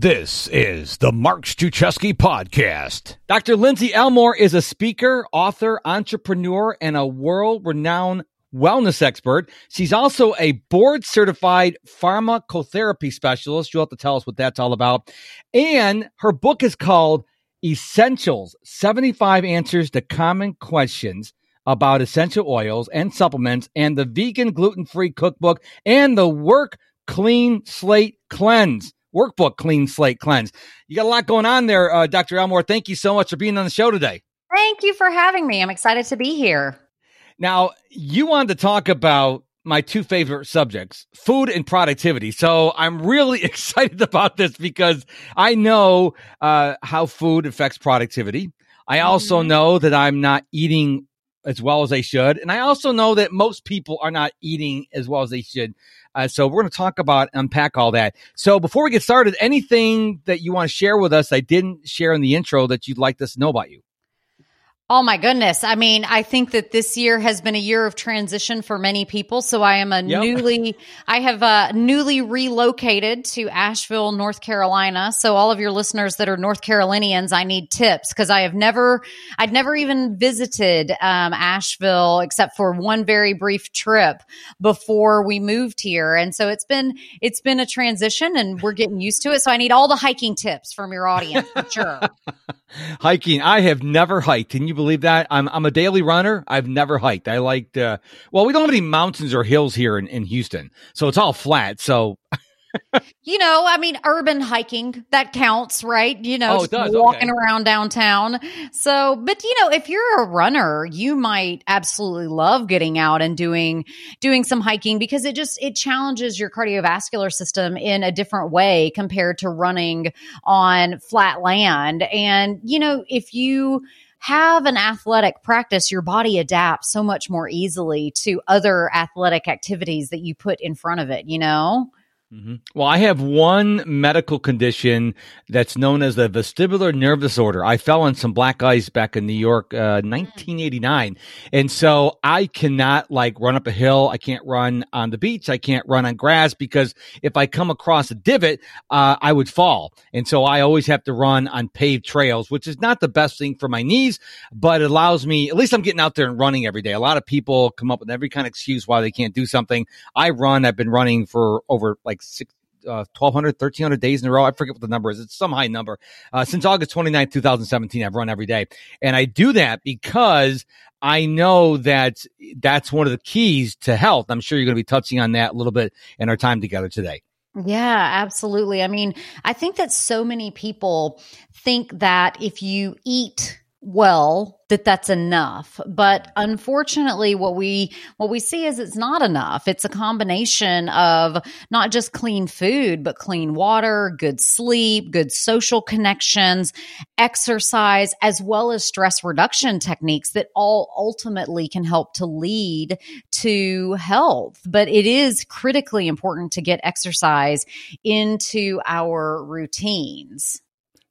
This is the Mark Struczewski Podcast. Dr. Lindsey Elmore is a speaker, author, entrepreneur, and a world renowned wellness expert. She's also a board certified pharmacotherapy specialist. You'll have to tell us what that's all about. And her book is called Essentials 75 Answers to Common Questions about Essential Oils and Supplements, and the Vegan Gluten Free Cookbook, and the Work Clean Slate Cleanse workbook, Clean Slate Cleanse. You got a lot going on there, uh, Dr. Elmore. Thank you so much for being on the show today. Thank you for having me. I'm excited to be here. Now, you wanted to talk about my two favorite subjects, food and productivity. So I'm really excited about this because I know uh, how food affects productivity. I also mm-hmm. know that I'm not eating as well as they should. And I also know that most people are not eating as well as they should. Uh, so we're going to talk about unpack all that. So before we get started, anything that you want to share with us I didn't share in the intro that you'd like us to know about you? Oh my goodness. I mean, I think that this year has been a year of transition for many people. So I am a yep. newly, I have uh, newly relocated to Asheville, North Carolina. So all of your listeners that are North Carolinians, I need tips because I have never, I'd never even visited um, Asheville except for one very brief trip before we moved here. And so it's been, it's been a transition and we're getting used to it. So I need all the hiking tips from your audience for sure. hiking. I have never hiked. Can you believe that? I'm I'm a daily runner. I've never hiked. I liked. Uh, well, we don't have any mountains or hills here in, in Houston, so it's all flat. So. you know, I mean, urban hiking that counts, right? You know, oh, walking okay. around downtown. So, but you know, if you're a runner, you might absolutely love getting out and doing doing some hiking because it just it challenges your cardiovascular system in a different way compared to running on flat land. And you know, if you have an athletic practice, your body adapts so much more easily to other athletic activities that you put in front of it, you know? Mm-hmm. Well, I have one medical condition that's known as the vestibular nerve disorder. I fell on some black ice back in New York, uh, 1989. And so I cannot like run up a hill. I can't run on the beach. I can't run on grass because if I come across a divot, uh, I would fall. And so I always have to run on paved trails, which is not the best thing for my knees, but it allows me, at least I'm getting out there and running every day. A lot of people come up with every kind of excuse why they can't do something. I run. I've been running for over like like six, uh, 1,200, 1,300 days in a row. I forget what the number is. It's some high number. Uh, since August 29th, 2017, I've run every day. And I do that because I know that that's one of the keys to health. I'm sure you're going to be touching on that a little bit in our time together today. Yeah, absolutely. I mean, I think that so many people think that if you eat well that that's enough. But unfortunately what we what we see is it's not enough. It's a combination of not just clean food but clean water good sleep good social connections exercise as well as stress reduction techniques that all ultimately can help to lead to health. But it is critically important to get exercise into our routines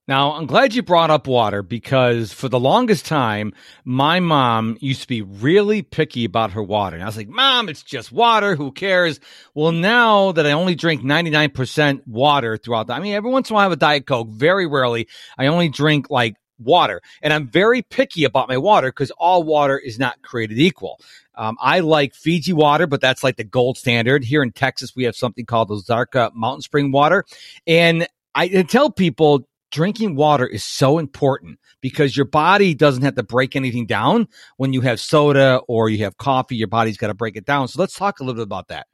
now, I'm glad you brought up water because for the longest time, my mom used to be really picky about her water. And I was like, Mom, it's just water. Who cares? Well, now that I only drink 99% water throughout the, I mean, every once in a while I have a Diet Coke. Very rarely. I only drink like water. And I'm very picky about my water because all water is not created equal. Um, I like Fiji water, but that's like the gold standard. Here in Texas, we have something called the Ozarka Mountain Spring water. And I tell people drinking water is so important because your body doesn't have to break anything down when you have soda or you have coffee your body's got to break it down so let's talk a little bit about that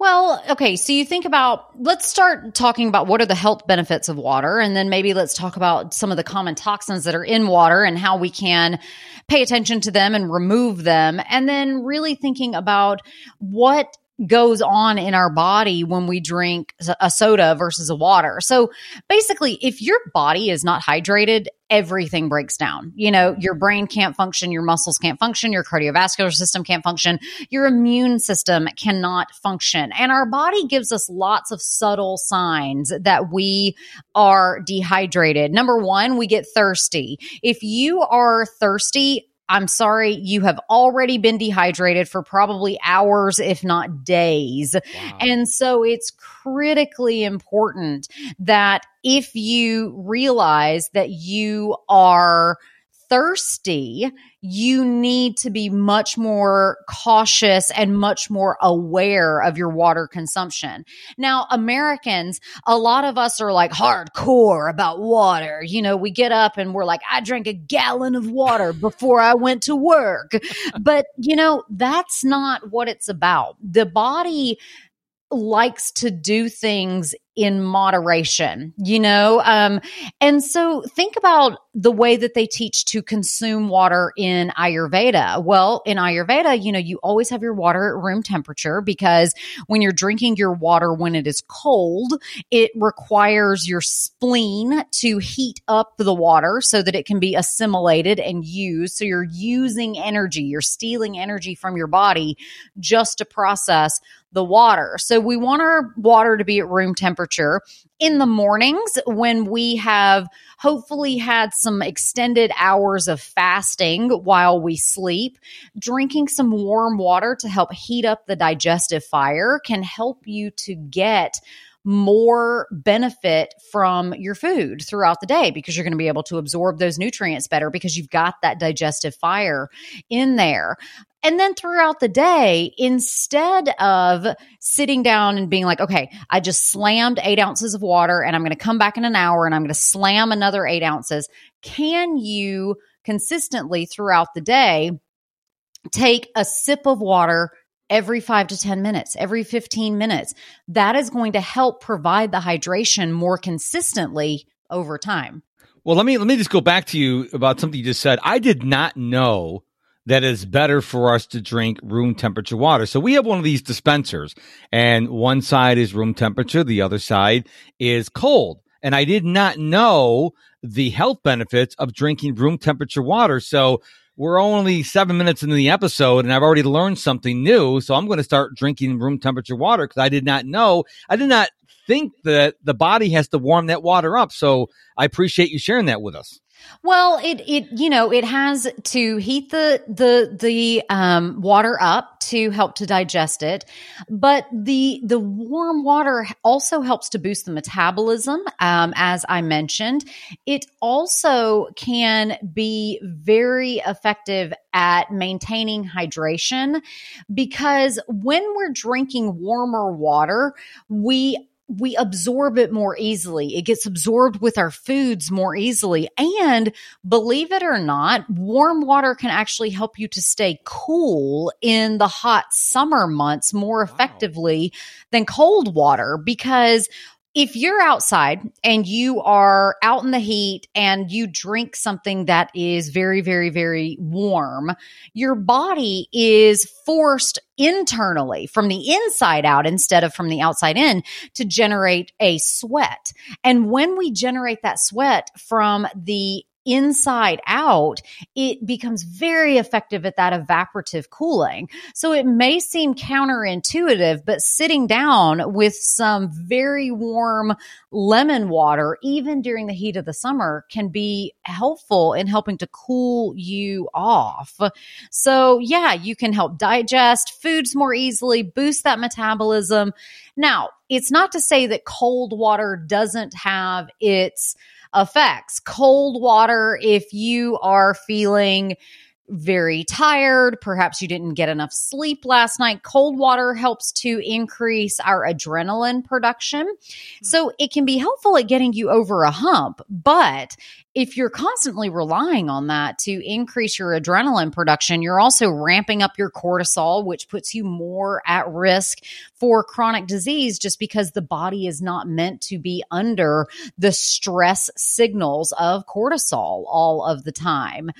well, okay. So you think about, let's start talking about what are the health benefits of water. And then maybe let's talk about some of the common toxins that are in water and how we can pay attention to them and remove them. And then really thinking about what goes on in our body when we drink a soda versus a water. So basically, if your body is not hydrated, everything breaks down. You know, your brain can't function, your muscles can't function, your cardiovascular system can't function, your immune system cannot function. And our body gives us lots of subtle signs that we are dehydrated. Number one, we get thirsty. If you are thirsty, I'm sorry, you have already been dehydrated for probably hours, if not days. Wow. And so it's critically important that if you realize that you are thirsty, you need to be much more cautious and much more aware of your water consumption. Now, Americans, a lot of us are like hardcore about water. You know, we get up and we're like, I drank a gallon of water before I went to work. but, you know, that's not what it's about. The body likes to do things in moderation, you know? Um, and so think about the way that they teach to consume water in Ayurveda. Well, in Ayurveda, you know, you always have your water at room temperature because when you're drinking your water when it is cold, it requires your spleen to heat up the water so that it can be assimilated and used. So you're using energy, you're stealing energy from your body just to process the water. So we want our water to be at room temperature in the mornings when we have hopefully had some extended hours of fasting while we sleep. Drinking some warm water to help heat up the digestive fire can help you to get more benefit from your food throughout the day because you're going to be able to absorb those nutrients better because you've got that digestive fire in there. And then throughout the day, instead of sitting down and being like, okay, I just slammed eight ounces of water and I'm going to come back in an hour and I'm going to slam another eight ounces, can you consistently throughout the day take a sip of water every five to 10 minutes, every 15 minutes? That is going to help provide the hydration more consistently over time. Well, let me let me just go back to you about something you just said. I did not know that is better for us to drink room temperature water. So we have one of these dispensers and one side is room temperature. The other side is cold. And I did not know the health benefits of drinking room temperature water. So we're only seven minutes into the episode and I've already learned something new. So I'm going to start drinking room temperature water because I did not know, I did not think that the body has to warm that water up. So I appreciate you sharing that with us. Well, it it you know it has to heat the the the um, water up to help to digest it, but the the warm water also helps to boost the metabolism. Um, as I mentioned, it also can be very effective at maintaining hydration because when we're drinking warmer water, we we absorb it more easily. It gets absorbed with our foods more easily. And believe it or not, warm water can actually help you to stay cool in the hot summer months more effectively wow. than cold water because if you're outside and you are out in the heat and you drink something that is very, very, very warm, your body is forced internally from the inside out instead of from the outside in to generate a sweat. And when we generate that sweat from the inside out, it becomes very effective at that evaporative cooling. So it may seem counterintuitive, but sitting down with some very warm lemon water, even during the heat of the summer, can be helpful in helping to cool you off. So yeah, you can help digest foods more easily, boost that metabolism. Now, it's not to say that cold water doesn't have its effects. Cold water, if you are feeling very tired, perhaps you didn't get enough sleep last night, cold water helps to increase our adrenaline production. Hmm. So it can be helpful at getting you over a hump, but if you're constantly relying on that to increase your adrenaline production, you're also ramping up your cortisol, which puts you more at risk for chronic disease just because the body is not meant to be under the stress signals of cortisol all of the time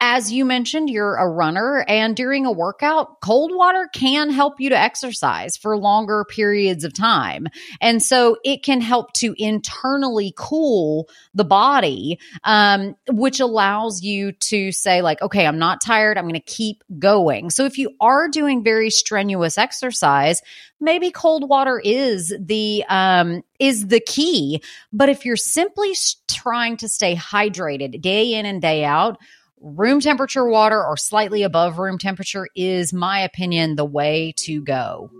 as you mentioned, you're a runner, and during a workout, cold water can help you to exercise for longer periods of time. And so it can help to internally cool the body, um, which allows you to say, like, okay, I'm not tired. I'm going to keep going. So if you are doing very strenuous exercise, maybe cold water is the um, is the key. But if you're simply trying to stay hydrated day in and day out, room temperature water or slightly above room temperature is, my opinion, the way to go.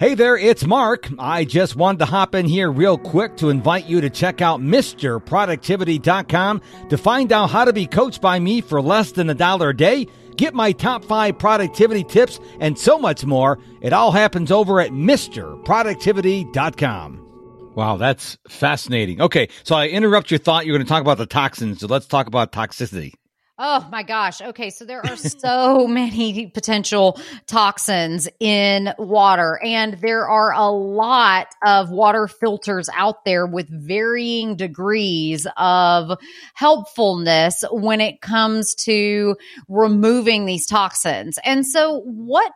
Hey there, it's Mark. I just wanted to hop in here real quick to invite you to check out MrProductivity.com to find out how to be coached by me for less than a dollar a day. Get my top five productivity tips and so much more. It all happens over at MrProductivity.com. Wow, that's fascinating. Okay, so I interrupt your thought. You're going to talk about the toxins. So let's talk about toxicity. Oh my gosh. Okay. So there are so many potential toxins in water, and there are a lot of water filters out there with varying degrees of helpfulness when it comes to removing these toxins. And so, what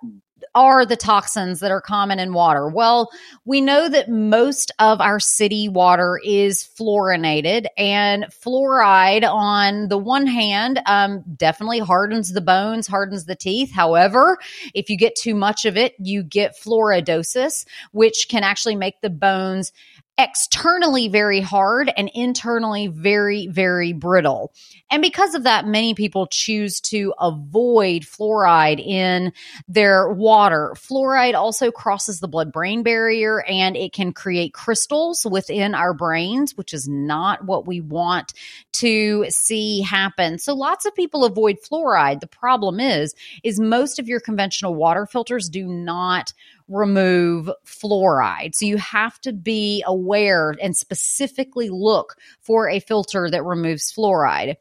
are the toxins that are common in water? Well, we know that most of our city water is fluorinated, and fluoride, on the one hand, um, definitely hardens the bones, hardens the teeth. However, if you get too much of it, you get fluoridosis, which can actually make the bones externally very hard and internally very, very brittle. And because of that, many people choose to avoid fluoride in their water. Fluoride also crosses the blood brain barrier and it can create crystals within our brains, which is not what we want to see happen. So lots of people avoid fluoride. The problem is, is most of your conventional water filters do not remove fluoride. So you have to be aware and specifically look for a filter that removes fluoride.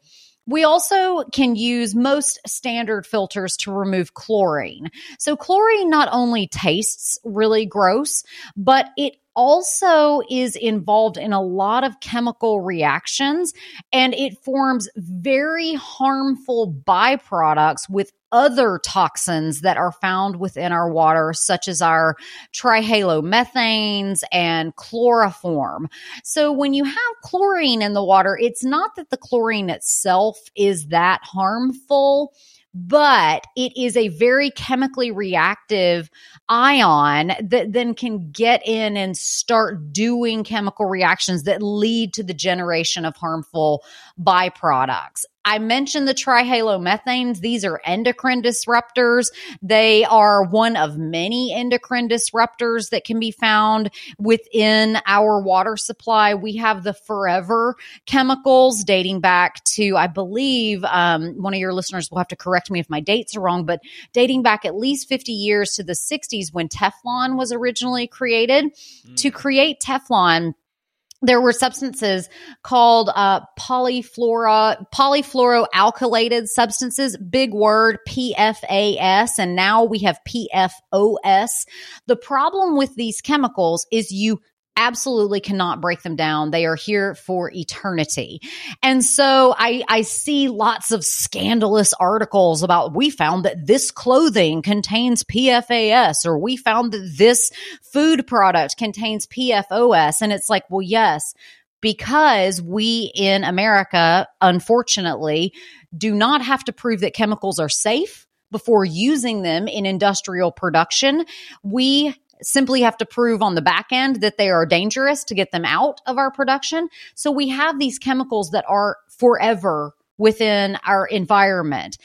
We also can use most standard filters to remove chlorine. So, chlorine not only tastes really gross, but it also is involved in a lot of chemical reactions and it forms very harmful byproducts with other toxins that are found within our water, such as our trihalomethanes and chloroform. So when you have chlorine in the water, it's not that the chlorine itself is that harmful but it is a very chemically reactive ion that then can get in and start doing chemical reactions that lead to the generation of harmful byproducts. I mentioned the trihalomethanes. These are endocrine disruptors. They are one of many endocrine disruptors that can be found within our water supply. We have the forever chemicals dating back to, I believe, um, one of your listeners will have to correct me if my dates are wrong, but dating back at least 50 years to the 60s when Teflon was originally created. Mm. To create Teflon, there were substances called uh, polyfluoro polyfluoroalkylated substances big word pfas and now we have pfos the problem with these chemicals is you absolutely cannot break them down. They are here for eternity. And so I, I see lots of scandalous articles about we found that this clothing contains PFAS or we found that this food product contains PFOS. And it's like, well, yes, because we in America, unfortunately, do not have to prove that chemicals are safe before using them in industrial production. We simply have to prove on the back end that they are dangerous to get them out of our production. So we have these chemicals that are forever within our environment.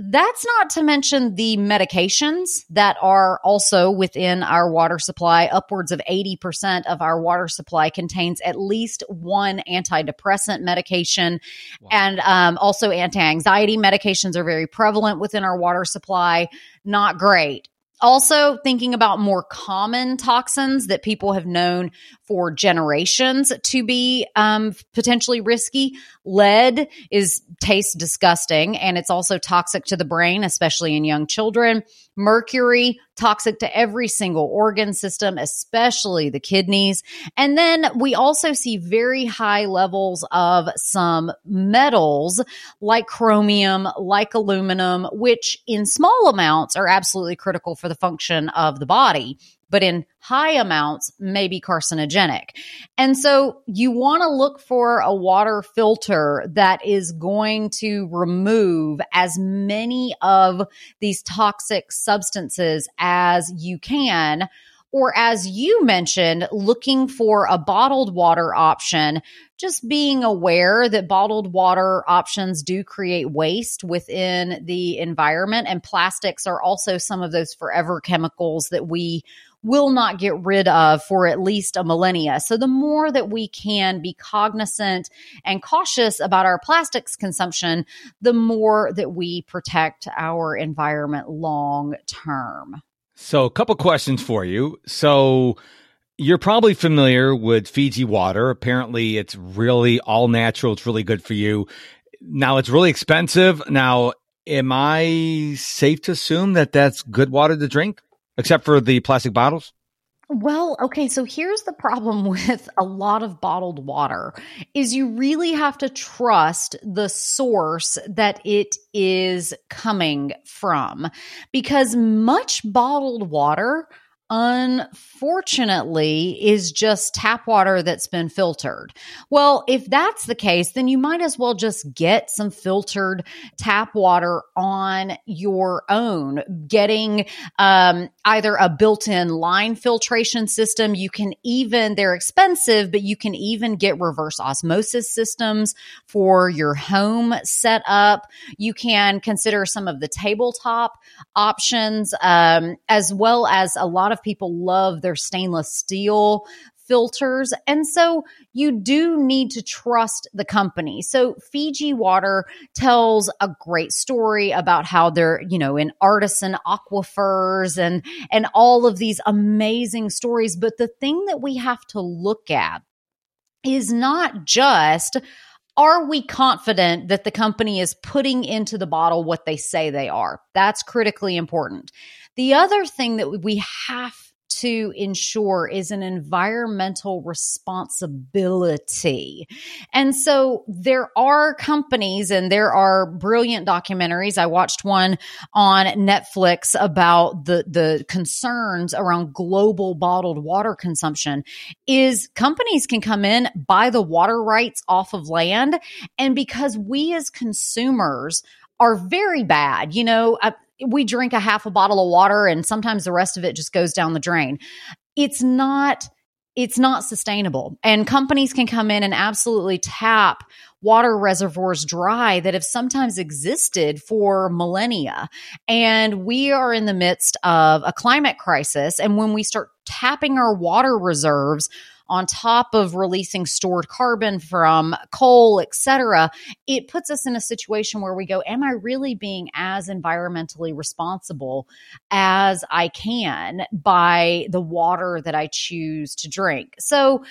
That's not to mention the medications that are also within our water supply. Upwards of 80% of our water supply contains at least one antidepressant medication. Wow. And um, also anti anxiety medications are very prevalent within our water supply. Not great. Also, thinking about more common toxins that people have known for generations to be um, potentially risky. Lead is tastes disgusting, and it's also toxic to the brain, especially in young children. Mercury toxic to every single organ system, especially the kidneys. And then we also see very high levels of some metals like chromium, like aluminum, which in small amounts are absolutely critical for the function of the body but in high amounts may be carcinogenic. And so you want to look for a water filter that is going to remove as many of these toxic substances as you can. Or as you mentioned, looking for a bottled water option just being aware that bottled water options do create waste within the environment. And plastics are also some of those forever chemicals that we will not get rid of for at least a millennia. So the more that we can be cognizant and cautious about our plastics consumption, the more that we protect our environment long term. So a couple questions for you. So you're probably familiar with Fiji water. Apparently, it's really all natural. It's really good for you. Now, it's really expensive. Now, am I safe to assume that that's good water to drink, except for the plastic bottles? Well, okay, so here's the problem with a lot of bottled water is you really have to trust the source that it is coming from because much bottled water unfortunately is just tap water that's been filtered. Well, if that's the case, then you might as well just get some filtered tap water on your own, getting um, either a built in line filtration system. You can even, they're expensive, but you can even get reverse osmosis systems for your home setup. You can consider some of the tabletop options, um, as well as a lot of of people love their stainless steel filters. And so you do need to trust the company. So Fiji Water tells a great story about how they're, you know, in artesian aquifers and and all of these amazing stories, but the thing that we have to look at is not just are we confident that the company is putting into the bottle what they say they are? That's critically important. The other thing that we have to ensure is an environmental responsibility. And so there are companies and there are brilliant documentaries. I watched one on Netflix about the, the concerns around global bottled water consumption is companies can come in, buy the water rights off of land. And because we as consumers are very bad, you know, I, we drink a half a bottle of water and sometimes the rest of it just goes down the drain. It's not it's not sustainable. And companies can come in and absolutely tap water reservoirs dry that have sometimes existed for millennia. And we are in the midst of a climate crisis. And when we start tapping our water reserves, on top of releasing stored carbon from coal, et cetera, it puts us in a situation where we go, Am I really being as environmentally responsible as I can by the water that I choose to drink? So,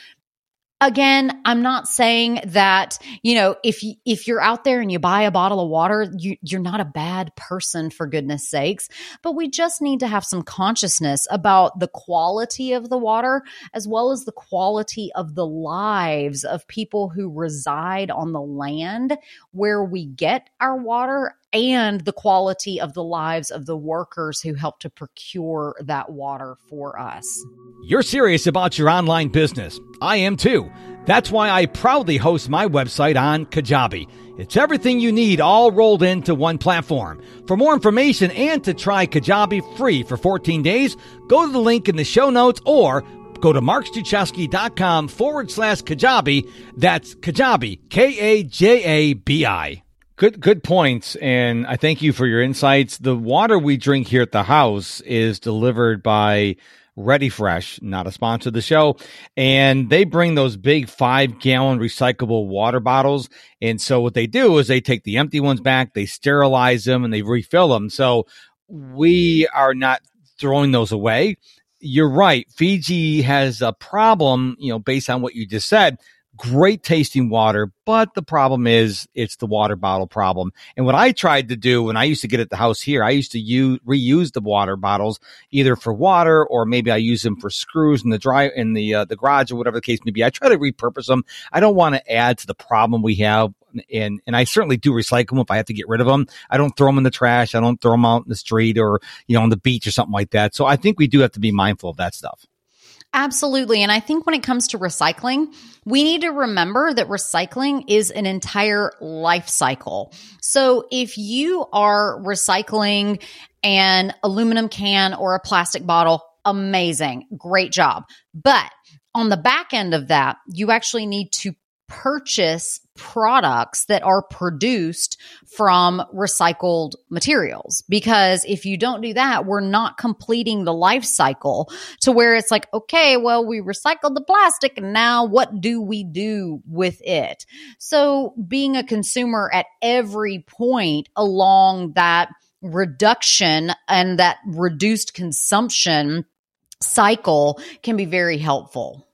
again i'm not saying that you know if you, if you're out there and you buy a bottle of water you, you're not a bad person for goodness sakes. But we just need to have some consciousness about the quality of the water as well as the quality of the lives of people who reside on the land where we get our water and the quality of the lives of the workers who help to procure that water for us. You're serious about your online business. I am too. That's why I proudly host my website on Kajabi. It's everything you need all rolled into one platform. For more information and to try Kajabi free for 14 days, go to the link in the show notes or go to markstruczewski.com forward slash Kajabi. That's Kajabi, K A J A B I. Good, good points, and I thank you for your insights. The water we drink here at the house is delivered by Ready Fresh, not a sponsor of the show, and they bring those big five gallon recyclable water bottles. And so what they do is they take the empty ones back, they sterilize them, and they refill them. So we are not throwing those away. You're right. Fiji has a problem, you know, based on what you just said great tasting water, but the problem is it's the water bottle problem. And what I tried to do when I used to get at the house here, I used to use, reuse the water bottles either for water or maybe I use them for screws in the dry in the uh, the garage or whatever the case may be. I try to repurpose them. I don't want to add to the problem we have. And, and I certainly do recycle them if I have to get rid of them. I don't throw them in the trash. I don't throw them out in the street or, you know, on the beach or something like that. So I think we do have to be mindful of that stuff. Absolutely. And I think when it comes to recycling, we need to remember that recycling is an entire life cycle. So if you are recycling an aluminum can or a plastic bottle, amazing. Great job. But on the back end of that, you actually need to purchase products that are produced from recycled materials. Because if you don't do that, we're not completing the life cycle to where it's like, okay, well, we recycled the plastic and now what do we do with it? So being a consumer at every point along that reduction and that reduced consumption cycle can be very helpful.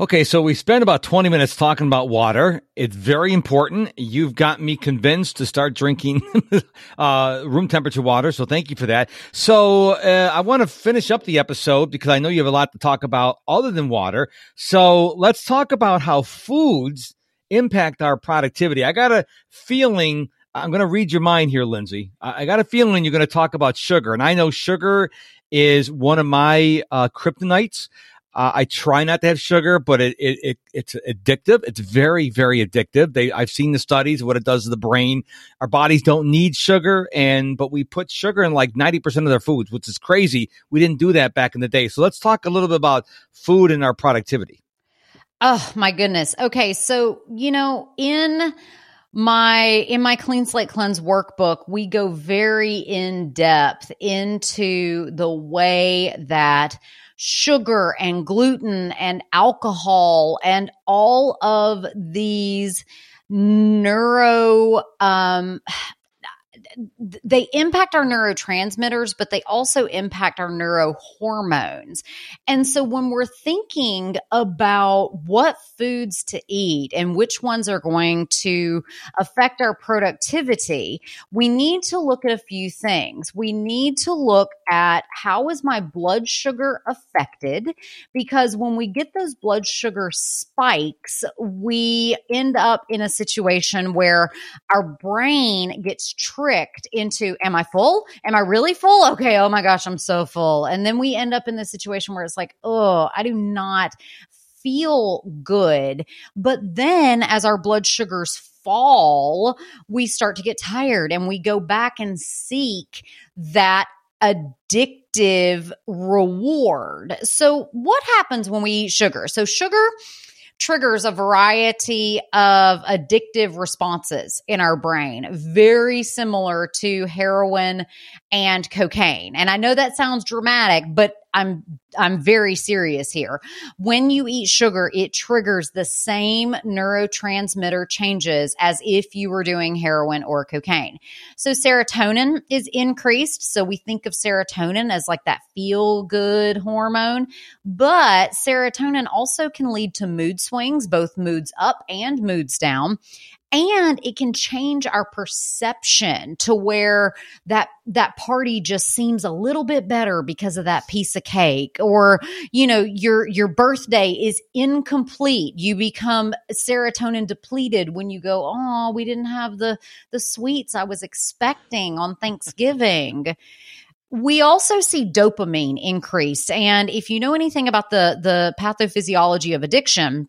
Okay, so we spent about 20 minutes talking about water. It's very important. You've got me convinced to start drinking uh, room temperature water, so thank you for that. So uh, I want to finish up the episode because I know you have a lot to talk about other than water. So let's talk about how foods impact our productivity. I got a feeling I'm going to read your mind here, Lindsey. I got a feeling you're going to talk about sugar, and I know sugar is one of my uh, kryptonites. Uh, I try not to have sugar, but it, it, it, it's addictive. It's very, very addictive. They, I've seen the studies, what it does to the brain. Our bodies don't need sugar. And, but we put sugar in like 90% of their foods, which is crazy. We didn't do that back in the day. So let's talk a little bit about food and our productivity. Oh my goodness. Okay. So, you know, in, my in my clean slate cleanse workbook we go very in depth into the way that sugar and gluten and alcohol and all of these neuro um they impact our neurotransmitters, but they also impact our neurohormones. And so when we're thinking about what foods to eat and which ones are going to affect our productivity, we need to look at a few things. We need to look at how is my blood sugar affected? Because when we get those blood sugar spikes, we end up in a situation where our brain gets tricked tricked into, am I full? Am I really full? Okay. Oh my gosh, I'm so full. And then we end up in this situation where it's like, oh, I do not feel good. But then as our blood sugars fall, we start to get tired and we go back and seek that addictive reward. So, what happens when we eat sugar? So, sugar triggers a variety of addictive responses in our brain, very similar to heroin and cocaine. And I know that sounds dramatic, but I'm I'm very serious here. When you eat sugar, it triggers the same neurotransmitter changes as if you were doing heroin or cocaine. So serotonin is increased, so we think of serotonin as like that feel good hormone, but serotonin also can lead to mood swings, both moods up and moods down and it can change our perception to where that that party just seems a little bit better because of that piece of cake. Or you know your your birthday is incomplete. You become serotonin depleted when you go oh we didn't have the the sweets i was expecting on thanksgiving. We also see dopamine increase. And if you know anything about the the pathophysiology of addiction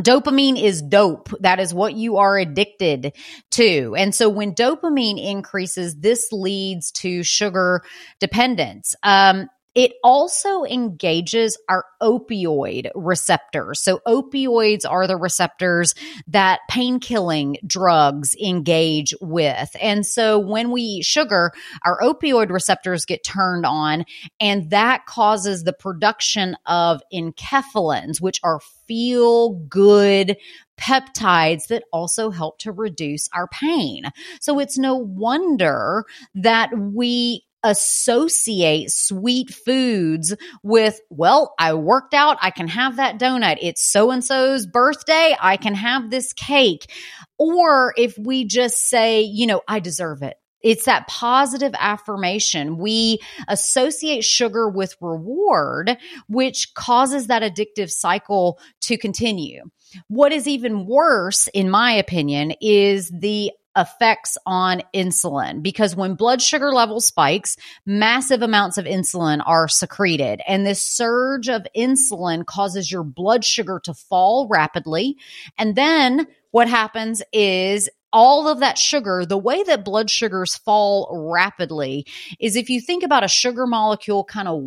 Dopamine is dope. That is what you are addicted to. And so when dopamine increases, this leads to sugar dependence. Um, it also engages our opioid receptors. So, opioids are the receptors that pain killing drugs engage with. And so, when we eat sugar, our opioid receptors get turned on, and that causes the production of enkephalins, which are feel good peptides that also help to reduce our pain. So it's no wonder that we associate sweet foods with, well, I worked out, I can have that donut. It's so and so's birthday, I can have this cake. Or if we just say, you know, I deserve it. It's that positive affirmation. We associate sugar with reward, which causes that addictive cycle to continue. What is even worse, in my opinion, is the effects on insulin because when blood sugar level spikes, massive amounts of insulin are secreted. And this surge of insulin causes your blood sugar to fall rapidly. And then what happens is all of that sugar, the way that blood sugars fall rapidly is if you think about a sugar molecule kind of,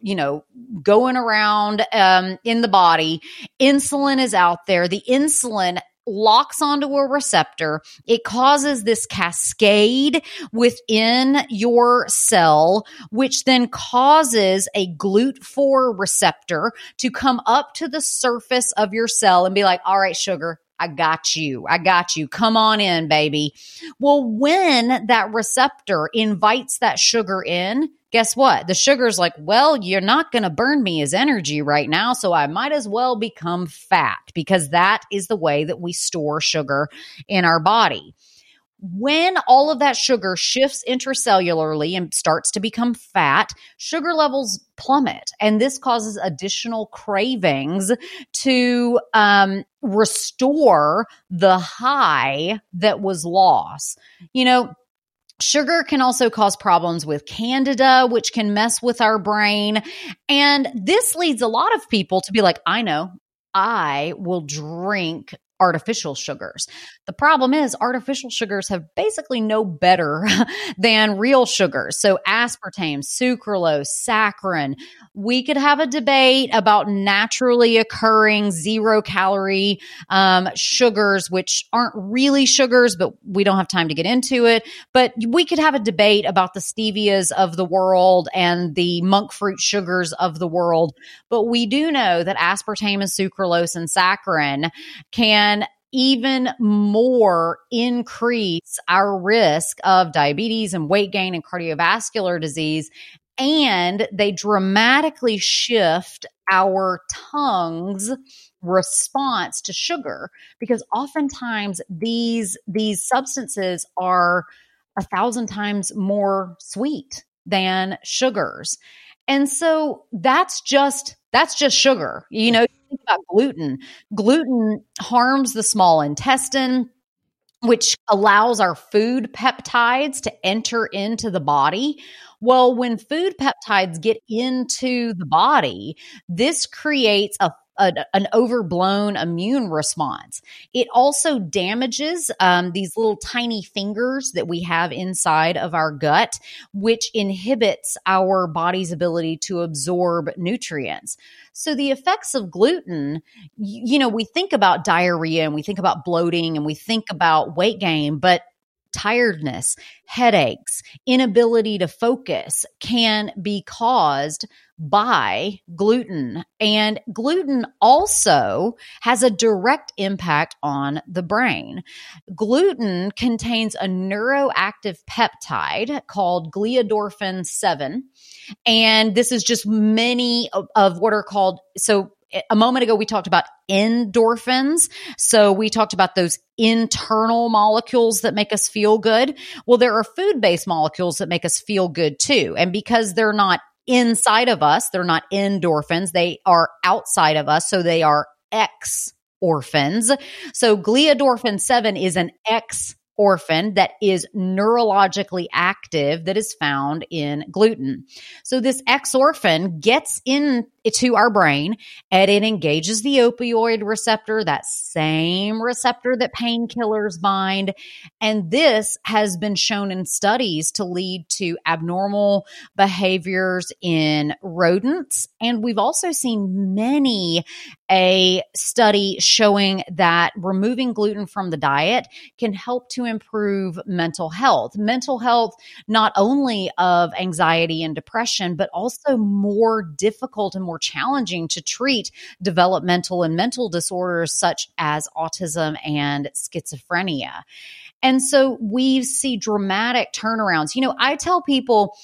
you know, going around um, in the body, insulin is out there. The insulin locks onto a receptor. It causes this cascade within your cell, which then causes a GLUT4 receptor to come up to the surface of your cell and be like, all right, sugar, I got you. I got you. Come on in, baby. Well, when that receptor invites that sugar in, guess what? The sugar's like, well, you're not going to burn me as energy right now. So I might as well become fat because that is the way that we store sugar in our body when all of that sugar shifts intracellularly and starts to become fat, sugar levels plummet. And this causes additional cravings to um, restore the high that was lost. You know, Sugar can also cause problems with candida, which can mess with our brain. And this leads a lot of people to be like, I know, I will drink artificial sugars. The problem is artificial sugars have basically no better than real sugars. So aspartame, sucralose, saccharin. We could have a debate about naturally occurring zero calorie um, sugars, which aren't really sugars, but we don't have time to get into it. But we could have a debate about the stevias of the world and the monk fruit sugars of the world. But we do know that aspartame and sucralose and saccharin can even more increase our risk of diabetes and weight gain and cardiovascular disease. And they dramatically shift our tongue's response to sugar because oftentimes these these substances are a thousand times more sweet than sugars and so that's just that's just sugar you know think about gluten. Gluten harms the small intestine which allows our food peptides to enter into the body. Well, when food peptides get into the body, this creates a an overblown immune response. It also damages um, these little tiny fingers that we have inside of our gut, which inhibits our body's ability to absorb nutrients. So the effects of gluten, you, know, we think about diarrhea and we think about bloating and we think about weight gain, but tiredness, headaches, inability to focus can be caused by gluten. And gluten also has a direct impact on the brain. Gluten contains a neuroactive peptide called gliadorphin 7. And this is just many of, of what are called, so a moment ago we talked about endorphins. So we talked about those internal molecules that make us feel good. Well, there are food based molecules that make us feel good too. And because they're not inside of us, they're not endorphins, they are outside of us. So they are X orphans. So gliadorphin 7 is an X orphan that is neurologically active that is found in gluten. So this exorphin gets into our brain and it engages the opioid receptor, that same receptor that painkillers bind. And this has been shown in studies to lead to abnormal behaviors in rodents. And we've also seen many a study showing that removing gluten from the diet can help to improve mental health. Mental health, not only of anxiety and depression, but also more difficult and more challenging to treat developmental and mental disorders such as autism and schizophrenia. And so we see dramatic turnarounds. You know, I tell people,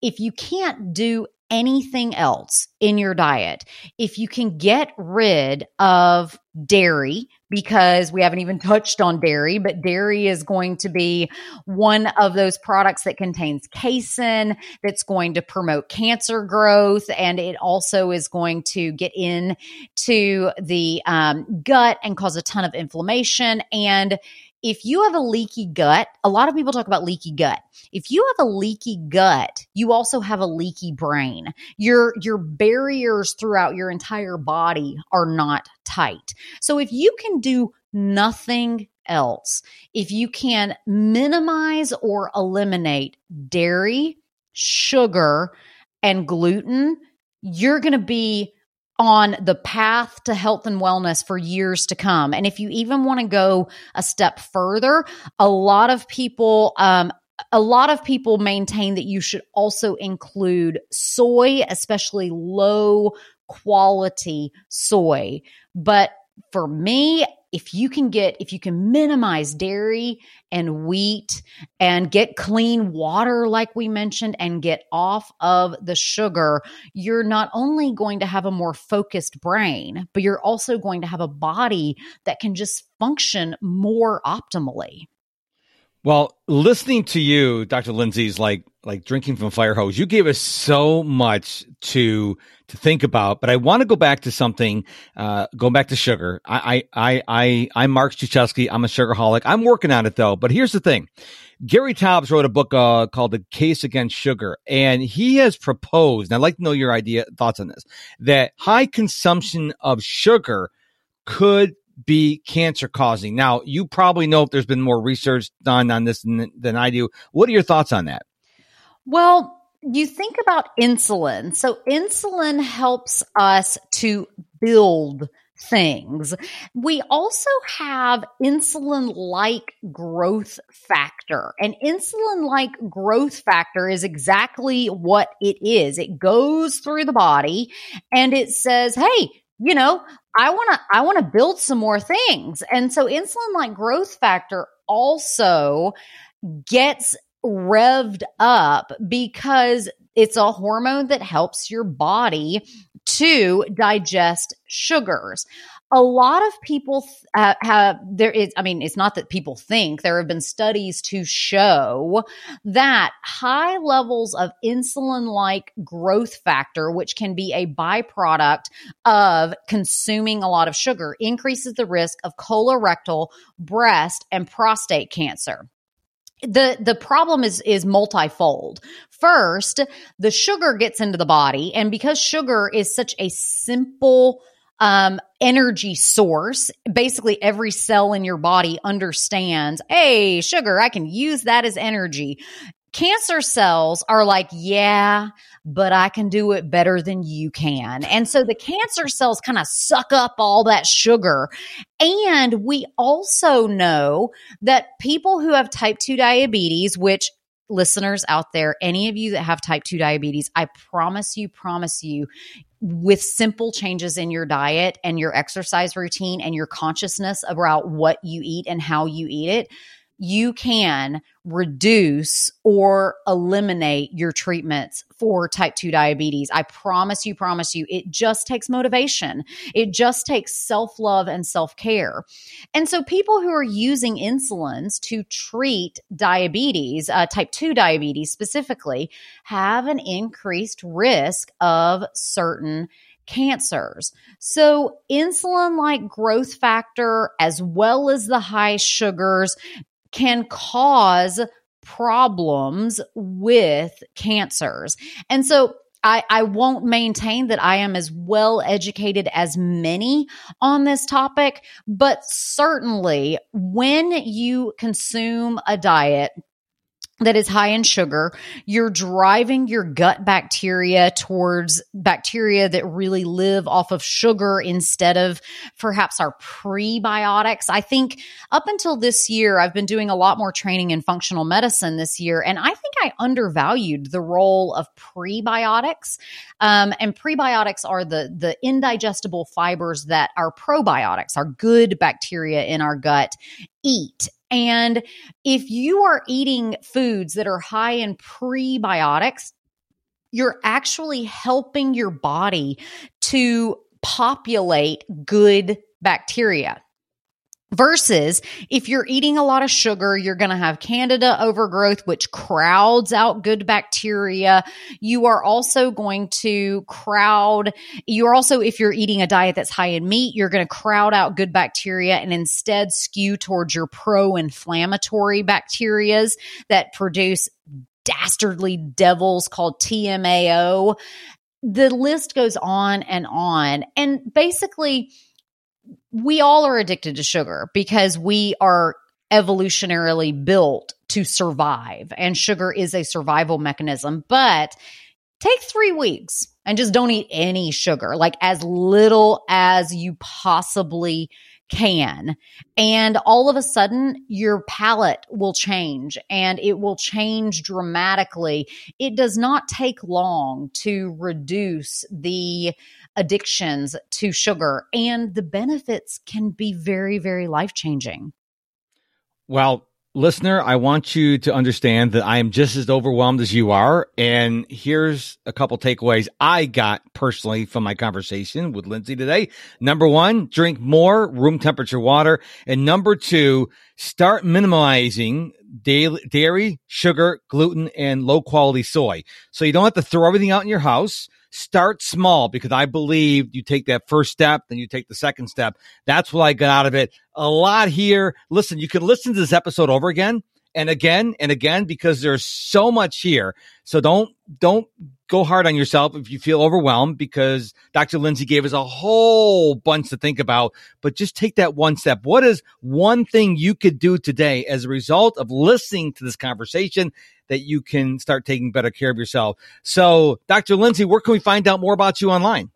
if you can't do anything else in your diet, if you can get rid of dairy, because we haven't even touched on dairy, but dairy is going to be one of those products that contains casein that's going to promote cancer growth. And it also is going to get into the um, gut and cause a ton of inflammation. And if you have a leaky gut, a lot of people talk about leaky gut. If you have a leaky gut, you also have a leaky brain. Your your barriers throughout your entire body are not tight. So if you can do nothing else, if you can minimize or eliminate dairy, sugar, and gluten, you're going to be on the path to health and wellness for years to come. And if you even want to go a step further, a lot of people, um, a lot of people maintain that you should also include soy, especially low quality soy. But for me, if you can get, if you can minimize dairy and wheat and get clean water, like we mentioned, and get off of the sugar, you're not only going to have a more focused brain, but you're also going to have a body that can just function more optimally. Well, listening to you, Dr. Lindsey's like like drinking from fire hose. You gave us so much to to think about, but I want to go back to something. Uh, going back to sugar. I I I I'm Mark Struczewski. I'm a sugarholic. I'm working on it though. But here's the thing: Gary Taubes wrote a book uh, called "The Case Against Sugar," and he has proposed. And I'd like to know your idea thoughts on this: that high consumption of sugar could be cancer causing. Now, you probably know if there's been more research done on this than, than I do. What are your thoughts on that? Well, you think about insulin. So, insulin helps us to build things. We also have insulin like growth factor. And insulin like growth factor is exactly what it is. It goes through the body and it says, Hey, you know, I want to I want to build some more things. And so insulin like growth factor also gets revved up because it's a hormone that helps your body to digest sugars a lot of people uh, have there is i mean it's not that people think there have been studies to show that high levels of insulin like growth factor which can be a byproduct of consuming a lot of sugar increases the risk of colorectal breast and prostate cancer the the problem is is multifold. First, the sugar gets into the body and because sugar is such a simple um, energy source. Basically, every cell in your body understands, hey, sugar, I can use that as energy. Cancer cells are like, yeah, but I can do it better than you can. And so the cancer cells kind of suck up all that sugar. And we also know that people who have type 2 diabetes, which listeners out there, any of you that have type 2 diabetes, I promise you, promise you, with simple changes in your diet and your exercise routine and your consciousness about what you eat and how you eat it, you can reduce or eliminate your treatments for type 2 diabetes. I promise you, promise you, it just takes motivation. It just takes self love and self care. And so, people who are using insulins to treat diabetes, uh, type 2 diabetes specifically, have an increased risk of certain cancers. So, insulin like growth factor, as well as the high sugars, can cause problems with cancers. And so I, I won't maintain that I am as well educated as many on this topic, but certainly when you consume a diet that is high in sugar, you're driving your gut bacteria towards bacteria that really live off of sugar instead of perhaps our prebiotics. I think up until this year, I've been doing a lot more training in functional medicine this year, and I think I undervalued the role of prebiotics. Um, and prebiotics are the the indigestible fibers that our probiotics, our good bacteria in our gut, eat and if you are eating foods that are high in prebiotics, you're actually helping your body to populate good bacteria. Versus if you're eating a lot of sugar, you're going to have candida overgrowth, which crowds out good bacteria. You are also going to crowd, you're also, if you're eating a diet that's high in meat, you're going to crowd out good bacteria and instead skew towards your pro inflammatory bacterias that produce dastardly devils called TMAO. The list goes on and on. And basically, we all are addicted to sugar because we are evolutionarily built to survive, and sugar is a survival mechanism. But take three weeks and just don't eat any sugar, like as little as you possibly can. And all of a sudden, your palate will change and it will change dramatically. It does not take long to reduce the addictions to sugar, and the benefits can be very, very life changing. Well, listener, I want you to understand that I am just as overwhelmed as you are. And here's a couple takeaways I got personally from my conversation with Lindsey today. Number one, drink more room temperature water. And number two, start minimizing dairy, sugar, gluten, and low quality soy. So you don't have to throw everything out in your house start small because I believe you take that first step, then you take the second step. That's what I got out of it. A lot here. Listen, you can listen to this episode over again and again and again because there's so much here. So don't don't go hard on yourself if you feel overwhelmed because Dr. Lindsey gave us a whole bunch to think about, but just take that one step. What is one thing you could do today as a result of listening to this conversation that you can start taking better care of yourself? So, Dr. Lindsey, where can we find out more about you online?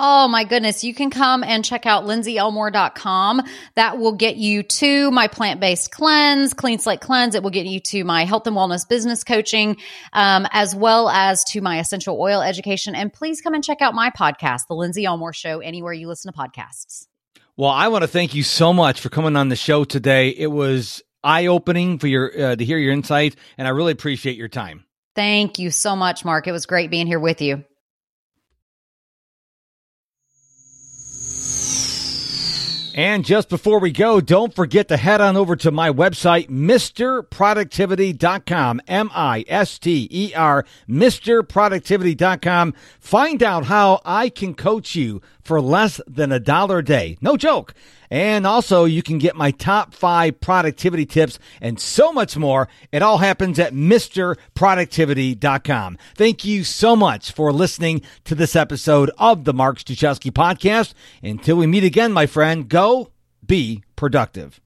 Oh my goodness. You can come and check out lindseyelmore.com. That will get you to my plant based cleanse, clean slate cleanse. It will get you to my health and wellness business coaching, um, as well as to my essential oil education. And please come and check out my podcast, The Lindsey Elmore Show, anywhere you listen to podcasts. Well, I want to thank you so much for coming on the show today. It was eye opening for your, uh, to hear your insight, and I really appreciate your time. Thank you so much, Mark. It was great being here with you. And just before we go, don't forget to head on over to my website, MrProductivity.com, M-I-S-T-E-R, MrProductivity.com. Find out how I can coach you for less than a dollar a day. No joke. And also, you can get my top five productivity tips and so much more. It all happens at MrProductivity.com. Thank you so much for listening to this episode of the Mark Struczewski podcast. Until we meet again, my friend, go be productive.